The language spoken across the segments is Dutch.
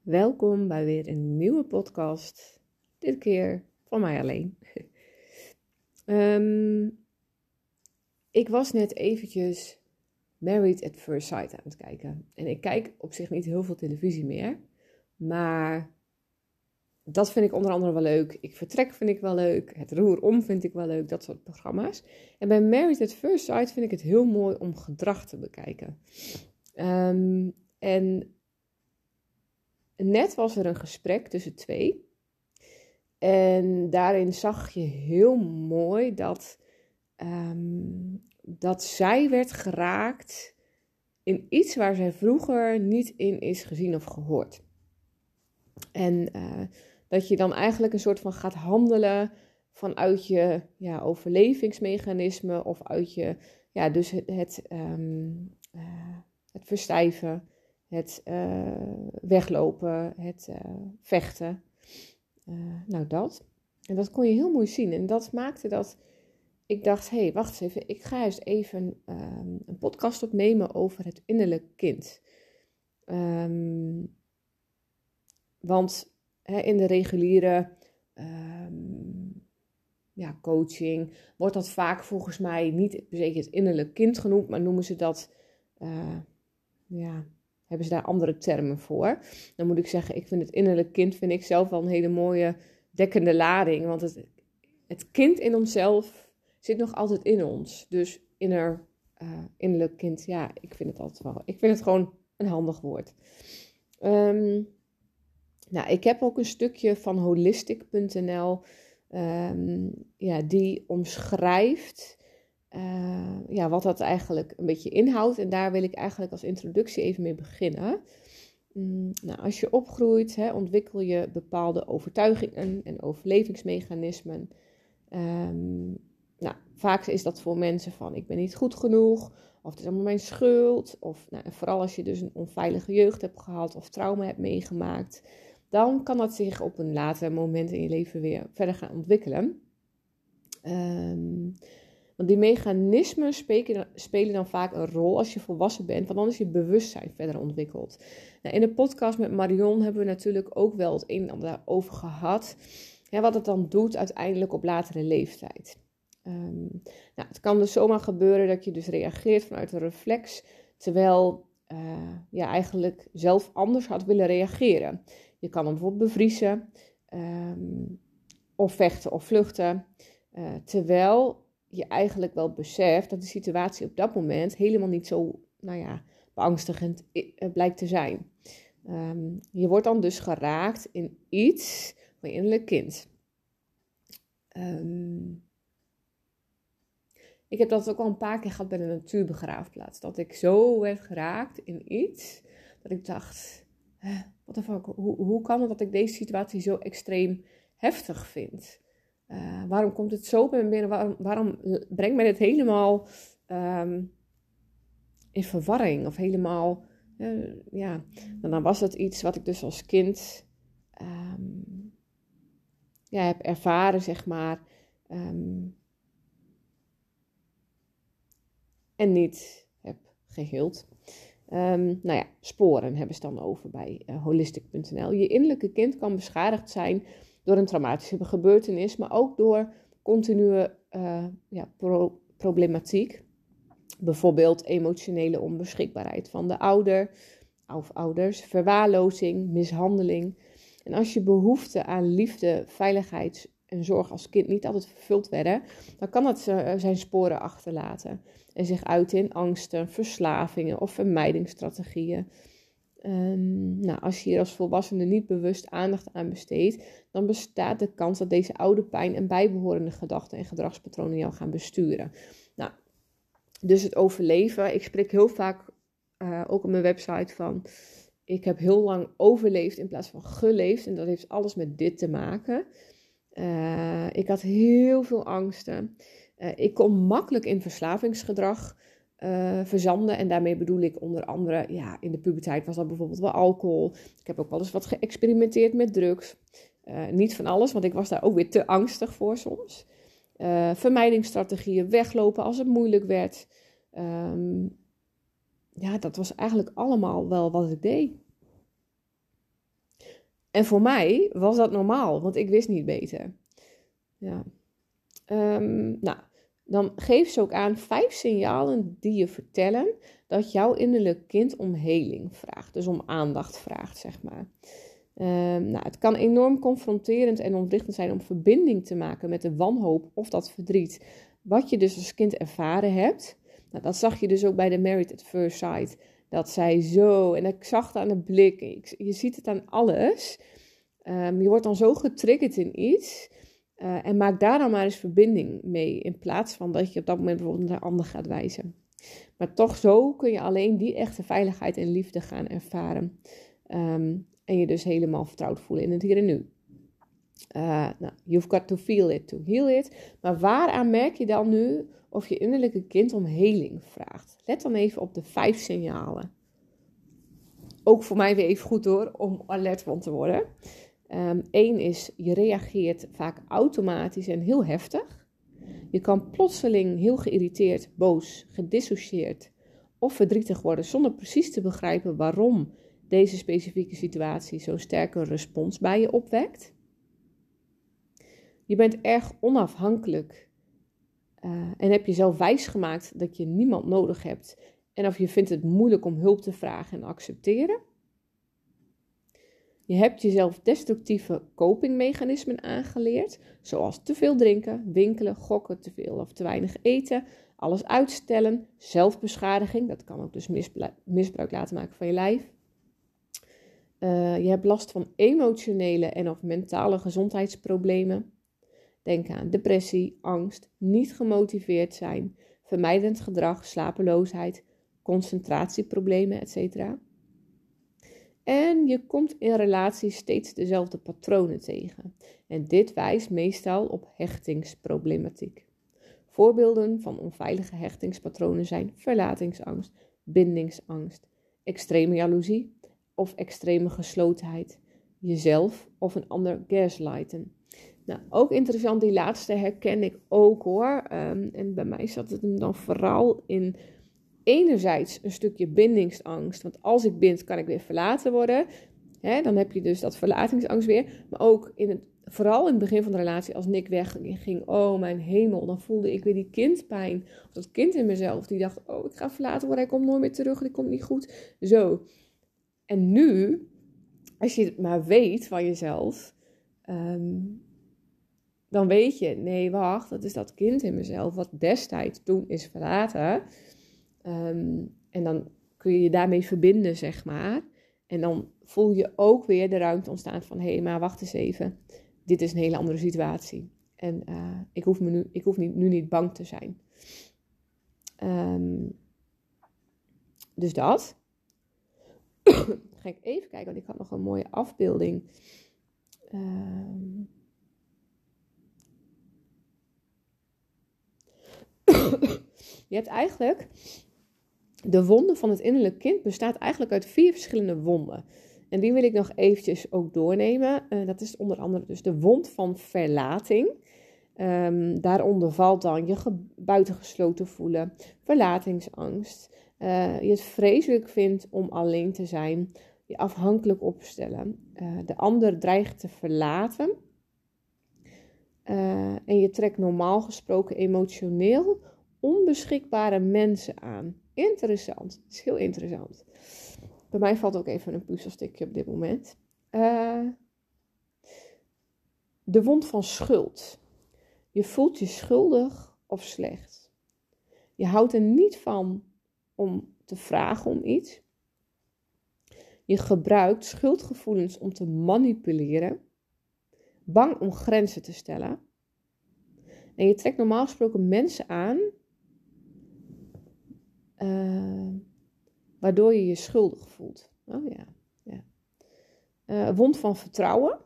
Welkom bij weer een nieuwe podcast. Dit keer van mij alleen. Ehm, ik was net eventjes Married at First Sight aan het kijken. En ik kijk op zich niet heel veel televisie meer. Maar dat vind ik onder andere wel leuk. Ik vertrek vind ik wel leuk. Het roer om vind ik wel leuk. Dat soort programma's. En bij Married at First Sight vind ik het heel mooi om gedrag te bekijken. Ehm, en net was er een gesprek tussen twee. En daarin zag je heel mooi dat, ehm, dat zij werd geraakt in iets waar zij vroeger niet in is gezien of gehoord. En uh, dat je dan eigenlijk een soort van gaat handelen vanuit je ja, overlevingsmechanisme of uit je, ja, dus het, het, uh, het verstijven het uh, weglopen, het uh, vechten. Uh, nou, dat. En dat kon je heel mooi zien. En dat maakte dat ik dacht: hé, hey, wacht eens even. Ik ga eens even um, een podcast opnemen over het innerlijk kind. Um, want in de reguliere um, ja, coaching wordt dat vaak volgens mij niet zeker het innerlijk kind genoemd, maar noemen ze dat. ja, hebben ze daar andere termen voor. Dan moet ik zeggen, ik vind het innerlijk kind, vind ik zelf wel een hele mooie dekkende lading. Want het, het kind in onszelf zit nog altijd in ons. Dus inner, uh, innerlijk kind, ja, ik vind het altijd wel, ik vind het gewoon een handig woord. Um, nou, ik heb ook een stukje van holistic.nl, ehm, ja, die omschrijft uh, ja, wat dat eigenlijk een beetje inhoudt. En daar wil ik eigenlijk als introductie even mee beginnen. Mm, nou, als je opgroeit, hè, ontwikkel je bepaalde overtuigingen en overlevingsmechanismen. Um, nou, vaak is dat voor mensen van ik ben niet goed genoeg, of het is allemaal mijn schuld. Of nou, en vooral als je dus een onveilige jeugd hebt gehad of trauma hebt meegemaakt, dan kan dat zich op een later moment in je leven weer verder gaan ontwikkelen. Um, want die mechanismen spelen dan vaak een rol als je volwassen bent, want dan is je bewustzijn verder ontwikkeld. Nou, in de podcast met Marion hebben we natuurlijk ook wel het een en ander over gehad. Wat het dan doet uiteindelijk op latere leeftijd. Um, nou, het kan dus zomaar gebeuren dat je dus reageert vanuit een reflex, terwijl uh, je eigenlijk zelf anders had willen reageren. Je kan hem bijvoorbeeld bevriezen, um, of vechten of vluchten, uh, terwijl je eigenlijk wel beseft dat de situatie op dat moment helemaal niet zo, nou ja, beangstigend eh, blijkt te zijn. Um, je wordt dan dus geraakt in iets van je innerlijk kind. Um, ik heb dat ook al een paar keer gehad bij de natuurbegraafplaats. Dat ik zo werd geraakt in iets dat ik dacht: wat de fuck, hoe, hoe kan het dat ik deze situatie zo extreem heftig vind? Uh, waarom komt het zo bij me binnen? Waarom, waarom brengt mij dit helemaal um, in verwarring? Of helemaal, uh, ja. En dan was het iets wat ik dus als kind um, ja, heb ervaren, zeg maar. Um, en niet heb geheeld. Nou ja, sporen hebben ze dan over bij uh, holistic.nl. Je innerlijke kind kan beschadigd zijn door een traumatische gebeurtenis, maar ook door continue uh, ja, pro problematiek. Bijvoorbeeld emotionele onbeschikbaarheid van de ouder of ouders, verwaarlozing, mishandeling. En als je behoefte aan liefde, veiligheid en zorg als kind niet altijd vervuld werden, dan kan dat zijn sporen achterlaten en zich uiten in angsten, verslavingen of vermijdingsstrategieën. Um, nou, als je hier als volwassene niet bewust aandacht aan besteedt, dan bestaat de kans dat deze oude pijn en bijbehorende gedachten en gedragspatronen jou gaan besturen. Nou, dus het overleven. Ik spreek heel vaak uh, ook op mijn website van. Ik heb heel lang overleefd in plaats van geleefd. En dat heeft alles met dit te maken. Uh, ik had heel veel angsten. Uh, ik kom makkelijk in verslavingsgedrag uh, verzanden. En daarmee bedoel ik onder andere, ja, in de puberteit was dat bijvoorbeeld wel alcohol. Ik heb ook wel eens wat geëxperimenteerd met drugs. Uh, niet van alles, want ik was daar ook weer te angstig voor soms. Uh, vermijdingsstrategieën, weglopen als het moeilijk werd. Um, ja, dat was eigenlijk allemaal wel wat ik deed. En voor mij was dat normaal, want ik wist niet beter. Ja. Ehm, nou, dan geef ze ook aan vijf signalen die je vertellen dat jouw innerlijk kind om heling vraagt. Dus om aandacht vraagt, zeg maar. Um, nou, het kan enorm confronterend en ontwrichtend zijn om verbinding te maken met de wanhoop of dat verdriet. Wat je dus als kind ervaren hebt. Nou, dat zag je dus ook bij de Married at First Sight. Dat zij zo, en ik zag het aan de blik, je ziet het aan alles. Um, je wordt dan zo getriggerd in iets. Uh, en maak daar dan maar eens verbinding mee. In plaats van dat je op dat moment bijvoorbeeld naar de ander gaat wijzen. Maar toch zo kun je alleen die echte veiligheid en liefde gaan ervaren. Um, en je dus helemaal vertrouwd voelen in het hier en nu. Uh, nou, you've got to feel it to heal it. Maar waaraan merk je dan nu of je innerlijke kind om heling vraagt? Let dan even op de vijf signalen. Ook voor mij weer even goed hoor, om alert van te worden. Eén ehm, is, je reageert vaak automatisch en heel heftig. Je kan plotseling heel geïrriteerd, boos, gedissocieerd of verdrietig worden zonder precies te begrijpen waarom deze specifieke situatie zo'n sterke respons bij je opwekt. Je bent erg onafhankelijk uh, en heb jezelf wijsgemaakt dat je niemand nodig hebt en of je vindt het moeilijk om hulp te vragen en accepteren. Je hebt jezelf destructieve copingmechanismen aangeleerd, zoals te veel drinken, winkelen, gokken, te veel of te weinig eten, alles uitstellen, zelfbeschadiging, dat kan ook dus misbruik laten maken van je lijf. Uh, je hebt last van emotionele en of mentale gezondheidsproblemen. Denk aan depressie, angst, niet gemotiveerd zijn, vermijdend gedrag, slapeloosheid, concentratieproblemen, etc. En je komt in relaties steeds dezelfde patronen tegen. En dit wijst meestal op hechtingsproblematiek. Voorbeelden van onveilige hechtingspatronen zijn verlatingsangst, bindingsangst, extreme jaloezie of extreme geslotenheid, jezelf of een ander gaslighten. Nou, ook interessant, die laatste herken ik ook hoor. Um, en bij mij zat het hem dan vooral in enerzijds een stukje bindingsangst. Want als ik bind, kan ik weer verlaten worden. Dan heb je dus dat verlatingsangst weer. Maar ook in het, vooral in het begin van de relatie, als Nick wegging, oh mijn hemel, dan voelde ik weer die kindpijn. Of dat kind in mezelf, die dacht, oh ik ga verlaten worden, hij komt nooit meer terug, die komt niet goed. Zo. En nu, als je het maar weet van jezelf, ehm, dan weet je, nee wacht, dat is dat kind in mezelf wat destijds toen is verlaten. Ehm, en dan kun je je daarmee verbinden, zeg maar. En dan voel je ook weer de ruimte ontstaan van... hé, hey, maar wacht eens even. Dit is een hele andere situatie. En uh, ik hoef, me nu, ik hoef niet, nu niet bang te zijn. Um, dus dat. ga ik even kijken, want ik had nog een mooie afbeelding. Um, je hebt eigenlijk de wonde van het innerlijk kind bestaat eigenlijk uit vier verschillende wonden. En die wil ik nog eventjes ook doornemen. Uh, dat is onder andere dus de wond van verlating. Um, daaronder valt dan je ge buitengesloten voelen, verlatingsangst. Uh, je het vreselijk vindt om alleen te zijn, je afhankelijk opstellen. Uh, de ander dreigt te verlaten. en je trekt normaal gesproken emotioneel onbeschikbare mensen aan. Interessant. Het is heel interessant. Bij mij valt ook even een puzzelstukje op dit moment. Uh, de wond van schuld. Je voelt je schuldig of slecht. Je houdt er niet van om te vragen om iets. Je gebruikt schuldgevoelens om te manipuleren. Bang om grenzen te stellen. En je trekt normaal gesproken mensen aan uh, waardoor je je schuldig voelt. Oh ja. ja. Uh, wond van vertrouwen.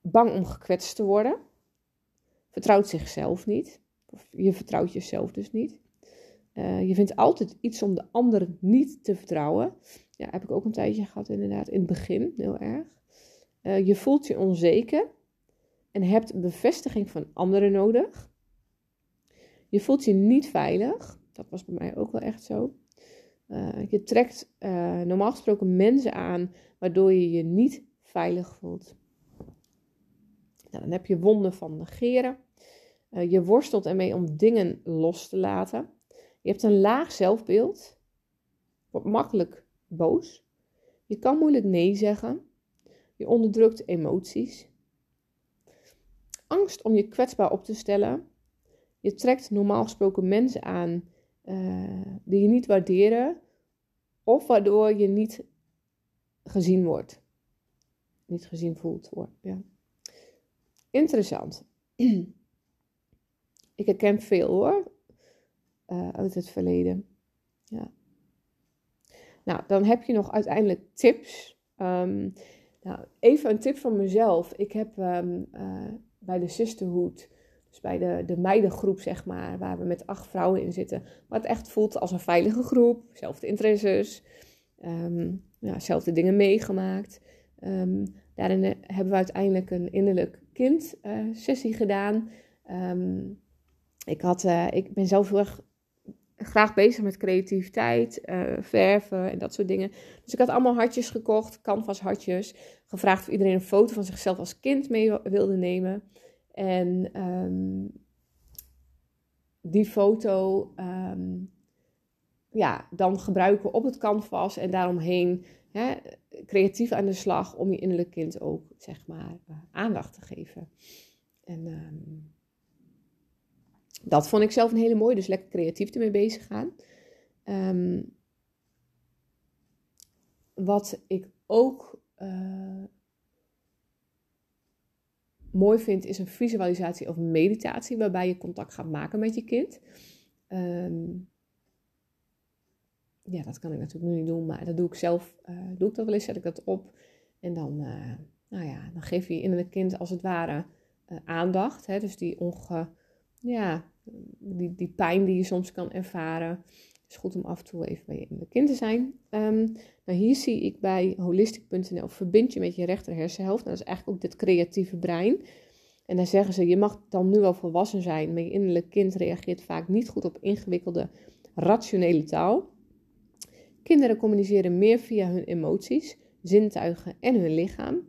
Bang om gekwetst te worden. Vertrouwt zichzelf niet. Je vertrouwt jezelf dus niet. Uh, je vindt altijd iets om de ander niet te vertrouwen. Ja, heb ik ook een tijdje gehad inderdaad. In het begin heel erg. Je voelt je onzeker. En hebt bevestiging van anderen nodig. Je voelt je niet veilig. Dat was bij mij ook wel echt zo. Uh, je trekt uh, normaal gesproken mensen aan waardoor je je niet veilig voelt. Nou, dan heb je wonden van negeren. Uh, je worstelt ermee om dingen los te laten. Je hebt een laag zelfbeeld. Wordt makkelijk boos. Je kan moeilijk nee zeggen. Je onderdrukt emoties. Angst om je kwetsbaar op te stellen. Je trekt normaal gesproken mensen aan uh, die je niet waarderen. Of waardoor je niet gezien wordt. Niet gezien voelt. Hoor. Ja. Interessant. Ik herken veel hoor. Uh, uit het verleden. Ja. Nou, dan heb je nog uiteindelijk tips. Um, nou, even een tip van mezelf. Ik heb um, uh, bij de Sisterhood, dus bij de, de meidengroep, zeg maar, waar we met acht vrouwen in zitten, wat echt voelt als een veilige groep, zelfde interesses, um, ja, zelfde dingen meegemaakt. Um, daarin eh, hebben we uiteindelijk een innerlijk kind uh, sessie gedaan. Um, ik, had, uh, ik ben zelf heel erg graag bezig met creativiteit, uh, verven en dat soort dingen. Dus ik had allemaal hartjes gekocht, canvas hartjes. Gevraagd of iedereen een foto van zichzelf als kind mee wilde nemen. En um, die foto um, ja, dan gebruiken op het canvas en daaromheen hè, creatief aan de slag om je innerlijk kind ook zeg maar uh, aandacht te geven. En um, dat vond ik zelf een hele mooie, dus lekker creatief ermee bezig gaan. Wat ik ook uh, mooi vind, is een visualisatie of meditatie, waarbij je contact gaat maken met je kind. Um, ja, dat kan ik natuurlijk nu niet doen, maar dat doe ik zelf. Uh, doe ik dat wel eens, zet ik dat op. En dan, uh, nou ja, dan geef je innerlijk kind als het ware aandacht. Hè? Dus die onge ja, die, die pijn die je soms kan ervaren. Is goed om af en toe even bij je innerlijke kind te zijn. Um, nou, hier zie ik bij holistic.nl verbind je met je rechter hersenhelft. Nou, dat is eigenlijk ook dit creatieve brein. En daar zeggen ze, je mag dan nu wel volwassen zijn, maar je innerlijk kind reageert vaak niet goed op ingewikkelde rationele taal. Kinderen communiceren meer via hun emoties, zintuigen en hun lichaam.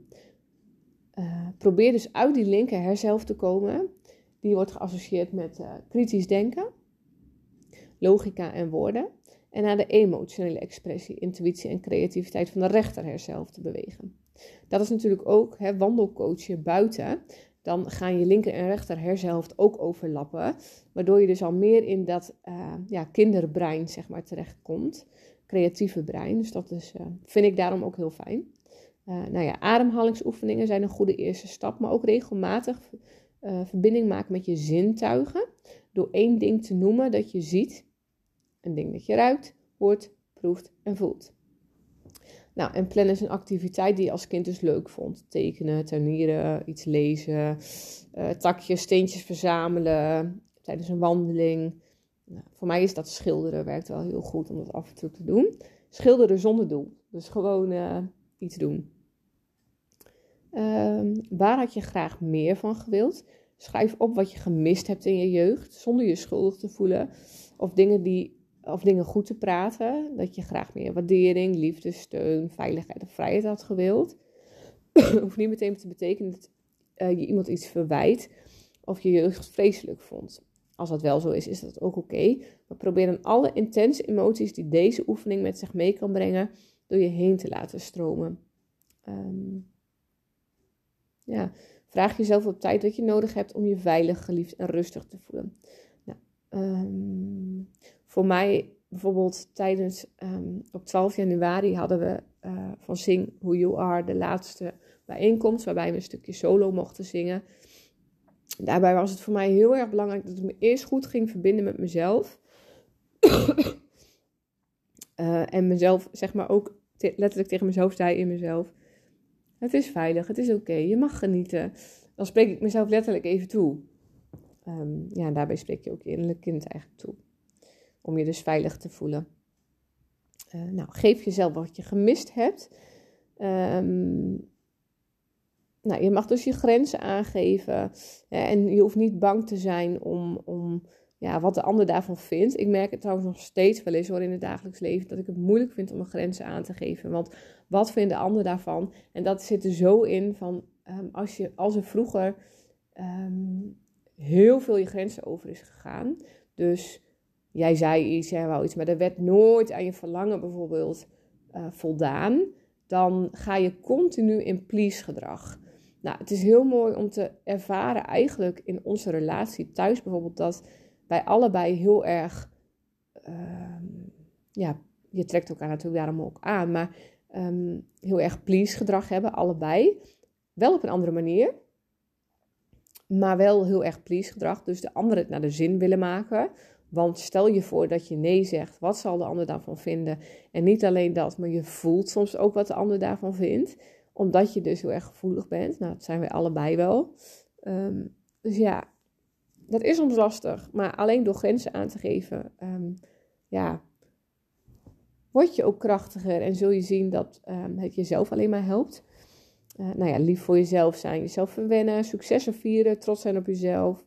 Uh, probeer dus uit die linker hersenhelft te komen die wordt geassocieerd met uh, kritisch denken, logica en woorden. En naar de emotionele expressie, intuïtie en creativiteit van de rechter te bewegen. Dat is natuurlijk ook hè, wandelcoachen buiten. Dan gaan je linker en rechter hersenhelft ook overlappen. Waardoor je dus al meer in dat uh, ja, kinderbrein zeg maar, terechtkomt. Creatieve brein. Dus dat is, uh, vind ik daarom ook heel fijn. Uh, nou ja, ademhalingsoefeningen zijn een goede eerste stap. Maar ook regelmatig verbinding maken met je zintuigen. Door één ding te noemen dat je ziet. Een ding dat je ruikt, hoort, proeft en voelt. Nou, en plannen is een activiteit die je als kind dus leuk vond. Tekenen, tuinieren, iets lezen, uh, takjes, steentjes verzamelen tijdens een wandeling. Nou, voor mij is dat schilderen, werkt wel heel goed om dat af en toe te doen. Schilderen zonder doel. Dus gewoon uh, iets doen. Um, waar had je graag meer van gewild? Schrijf op wat je gemist hebt in je jeugd, zonder je schuldig te voelen. Of dingen, die, of dingen goed te praten. Dat je graag meer waardering, liefde, steun, veiligheid of vrijheid had gewild. hoeft niet meteen te betekenen dat uh, je iemand iets verwijt of je jeugd vreselijk vond. Als dat wel zo is, is dat ook oké. Maar probeer dan alle intense emoties die deze oefening met zich mee kan brengen, door je heen te laten stromen. Um, ja, vraag jezelf op tijd wat je nodig hebt om je veilig, geliefd en rustig te voelen. Nou, um, voor mij bijvoorbeeld tijdens um, op 12 januari hadden we uh, van Sing Who You Are de laatste bijeenkomst waarbij we een stukje solo mochten zingen. Daarbij was het voor mij heel erg belangrijk dat ik me eerst goed ging verbinden met mezelf. uh, en mezelf, zeg maar, ook letterlijk tegen mezelf zei in mezelf: het is veilig, het is oké, je mag genieten. Dan spreek ik mezelf letterlijk even toe. Um, ja, daarbij spreek je ook je innerlijk kind eigenlijk toe. Om je dus veilig te voelen. Uh, nou, geef jezelf wat je gemist hebt. Um, nou, je mag dus je grenzen aangeven. Hè, en je hoeft niet bang te zijn om, om ja, wat de ander daarvan vindt. Ik merk het trouwens nog steeds wel eens hoor in het dagelijks leven dat ik het moeilijk vind om mijn grenzen aan te geven. Want wat vindt de ander daarvan? En dat zit er zo in van ehm, als, je, als er vroeger ehm, heel veel je grenzen over is gegaan. Dus jij zei iets, jij wou iets, maar er werd nooit aan je verlangen bijvoorbeeld uh, voldaan. Dan ga je continu in please gedrag. Nou, het is heel mooi om te ervaren eigenlijk in onze relatie thuis bijvoorbeeld dat wij allebei heel erg, ehm, ja, je trekt elkaar natuurlijk daarom ook aan, maar um, heel erg please gedrag hebben, allebei. Wel op een andere manier, maar wel heel erg please gedrag. Dus de ander het naar de zin willen maken. Want stel je voor dat je nee zegt, wat zal de ander daarvan vinden? En niet alleen dat, maar je voelt soms ook wat de ander daarvan vindt. Omdat je dus heel erg gevoelig bent. Nou, dat zijn wij allebei wel. Ehm, dus ja, dat is soms lastig. Maar alleen door grenzen aan te geven, um, ja, word je ook krachtiger. En zul je zien dat um, het jezelf alleen maar helpt. Uh, nou ja, lief voor jezelf zijn, jezelf verwennen, successen vieren, trots zijn op jezelf.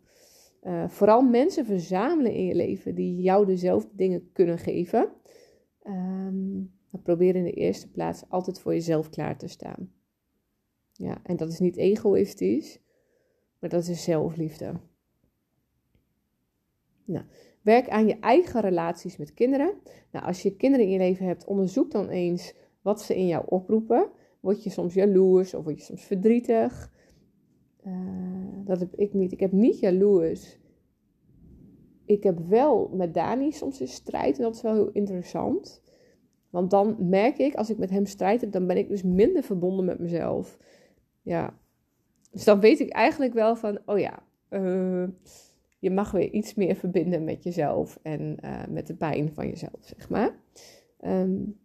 Uh, vooral mensen verzamelen in je leven die jou dezelfde dingen kunnen geven. Um, probeer in de eerste plaats altijd voor jezelf klaar te staan. Ja, en dat is niet egoïstisch, maar dat is zelfliefde. Nou, werk aan je eigen relaties met kinderen. Nou, als je kinderen in je leven hebt, onderzoek dan eens wat ze in jou oproepen. Word je soms jaloers of word je soms verdrietig? Uh, dat heb ik niet. Ik heb niet jaloers. Ik heb wel met Dani soms een strijd en dat is wel heel interessant. Want dan merk ik, als ik met hem strijd heb, dan ben ik dus minder verbonden met mezelf. Ja. Dus dan weet ik eigenlijk wel van, oh ja, uh, je mag weer iets meer verbinden met jezelf en uh, met de pijn van jezelf, zeg maar. Um,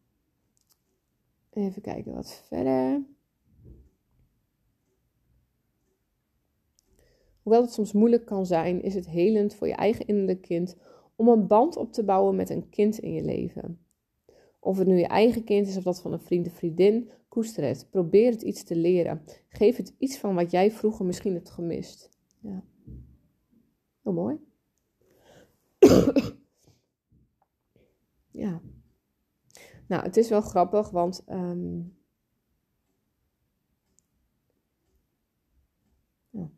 even kijken wat verder. Hoewel het soms moeilijk kan zijn, is het helend voor je eigen innerlijk kind om een band op te bouwen met een kind in je leven. Of het nu je eigen kind is of dat van een vriend of vriendin, koester het. Probeer het iets te leren. Geef het iets van wat jij vroeger misschien hebt gemist. Ja. Heel mooi. ja. Nou, het is wel grappig, want um, ja.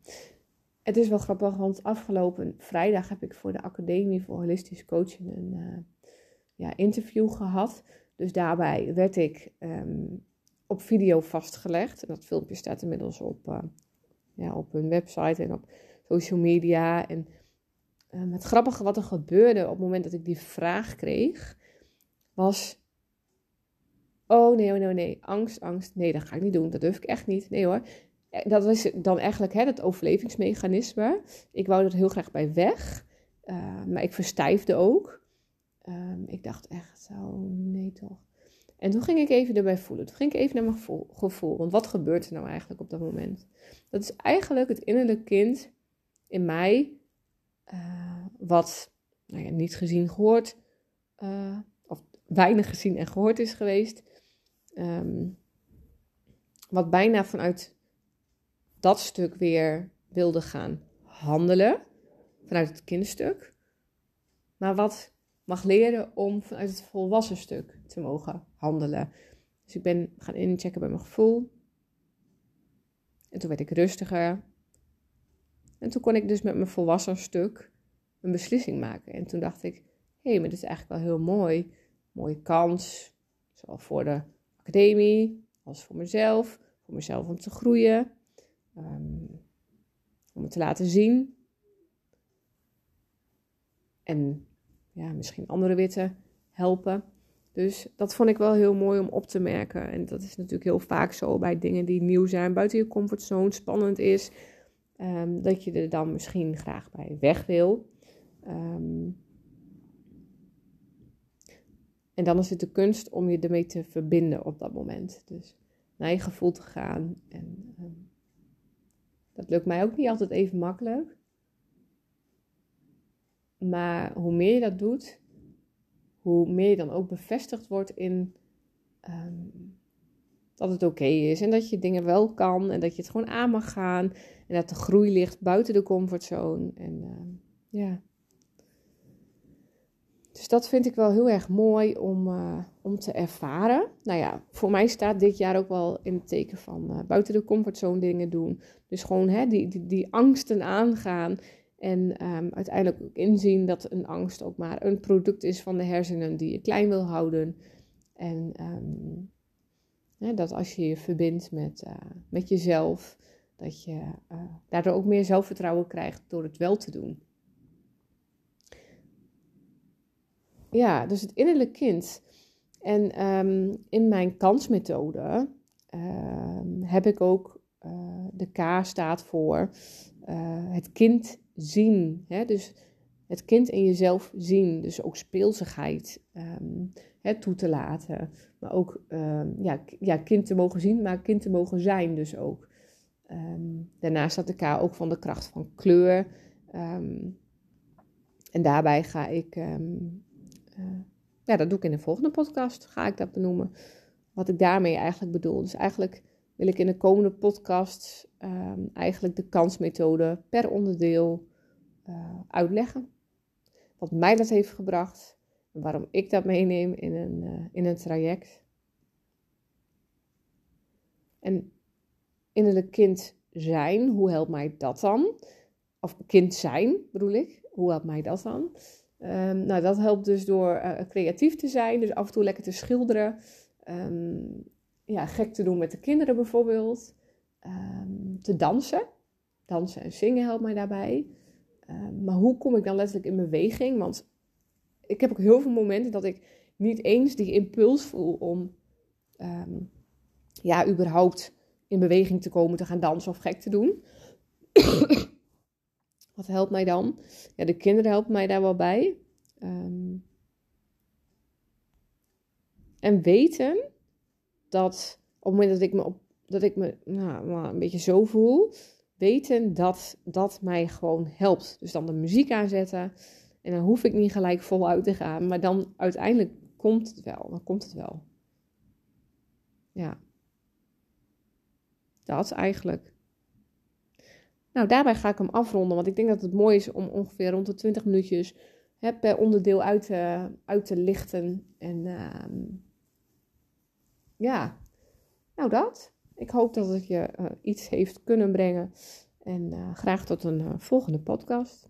Het is wel grappig, want afgelopen vrijdag heb ik voor de Academie voor Holistisch Coaching een uh, ja, interview gehad. Dus daarbij werd ik um, op video vastgelegd. En dat filmpje staat inmiddels op, uh, ja, op hun website en op social media. En um, het grappige wat er gebeurde op het moment dat ik die vraag kreeg, was: Oh nee, oh nee, oh nee, angst, angst. Nee, dat ga ik niet doen. Dat durf ik echt niet. Nee hoor. Eh, dat was dan eigenlijk hè, het overlevingsmechanisme. Ik wou er heel graag bij weg, uh, maar ik verstijfde ook. Um, ik dacht echt, oh nee toch. En toen ging ik even erbij voelen. Toen ging ik even naar mijn gevoel. Want wat gebeurt er nou eigenlijk op dat moment? Dat is eigenlijk het innerlijke kind in mij uh, wat nou ja, niet gezien, gehoord, of weinig gezien en gehoord is geweest. Um, wat bijna vanuit dat stuk weer wilde gaan handelen, vanuit het kinderstuk. Maar wat mag leren om vanuit het volwassen stuk te mogen handelen. Dus ik ben gaan inchecken bij mijn gevoel. En toen werd ik rustiger. En toen kon ik dus met mijn volwassen stuk een beslissing maken. En toen dacht ik, hé, hey, maar dit is eigenlijk wel heel mooi. Mooie kans, zowel voor de academie als voor mezelf. Voor mezelf om te groeien, um, om het te laten zien. En ja, misschien andere witte helpen. Dus dat vond ik wel heel mooi om op te merken. En dat is natuurlijk heel vaak zo bij dingen die nieuw zijn, buiten je comfortzone, spannend is. Um, dat je er dan misschien graag bij weg wil. Um, en dan is het de kunst om je ermee te verbinden op dat moment. Dus naar je gevoel te gaan. En dat lukt mij ook niet altijd even makkelijk. Maar hoe meer je dat doet, hoe meer je dan ook bevestigd wordt in um, dat het oké is. En dat je dingen wel kan en dat je het gewoon aan mag gaan. En dat de groei ligt buiten de comfortzone. En uh, ja, Dus dat vind ik wel heel erg mooi om, uh, om te ervaren. Nou ja, voor mij staat dit jaar ook wel in het teken van uh, buiten de comfortzone dingen doen. Dus gewoon hè, die, die, die angsten aangaan. En um, uiteindelijk ook inzien dat een angst ook maar een product is van de hersenen die je klein wil houden. En hè, dat als je je verbindt met, uh, met jezelf, dat je daardoor ook meer zelfvertrouwen krijgt door het wel te doen. Ja, dus het innerlijk kind. En um, in mijn kansmethode um, heb ik ook, uh, de K staat voor uh, het kind zien. Hè? Dus het kind in jezelf zien. Dus ook speelsigheid um, hè, toe te laten. Maar ook ja, ja, kind te mogen zien, maar kind te mogen zijn dus ook. daarnaast staat de K ook van de kracht van kleur. en daarbij ga ik ja, dat doe ik in de volgende podcast, ga ik dat benoemen. Wat ik daarmee eigenlijk bedoel. Dus eigenlijk wil ik in de komende podcast um, eigenlijk de kansmethode per onderdeel uh, uitleggen. Wat mij dat heeft gebracht en waarom ik dat meeneem in een, uh, in een traject. En innerlijk kind zijn, hoe helpt mij dat dan? Of kind zijn bedoel ik, hoe helpt mij dat dan? Um, nou, dat helpt dus door uh, creatief te zijn, dus af en toe lekker te schilderen. Um, ja, gek te doen met de kinderen bijvoorbeeld. Um, te dansen. Dansen en zingen helpt mij daarbij. maar hoe kom ik dan letterlijk in beweging? Want ik heb ook heel veel momenten dat ik niet eens die impuls voel om ja, überhaupt in beweging te komen, te gaan dansen of gek te doen. Wat helpt mij dan? Ja, de kinderen helpen mij daar wel bij. Um, en weten dat op het moment dat ik me, op, dat ik me nou, een beetje zo voel, weten dat dat mij gewoon helpt. Dus dan de muziek aanzetten en dan hoef ik niet gelijk voluit te gaan, maar dan uiteindelijk komt het wel. Dan komt het wel. Ja. Dat eigenlijk. Nou, daarbij ga ik hem afronden, want ik denk dat het mooi is om ongeveer rond de 20 minuutjes hè, per onderdeel uit te, uit te lichten. En uh, ja, nou dat. Ik hoop dat het je uh, iets heeft kunnen brengen. En uh, graag tot een uh, volgende podcast.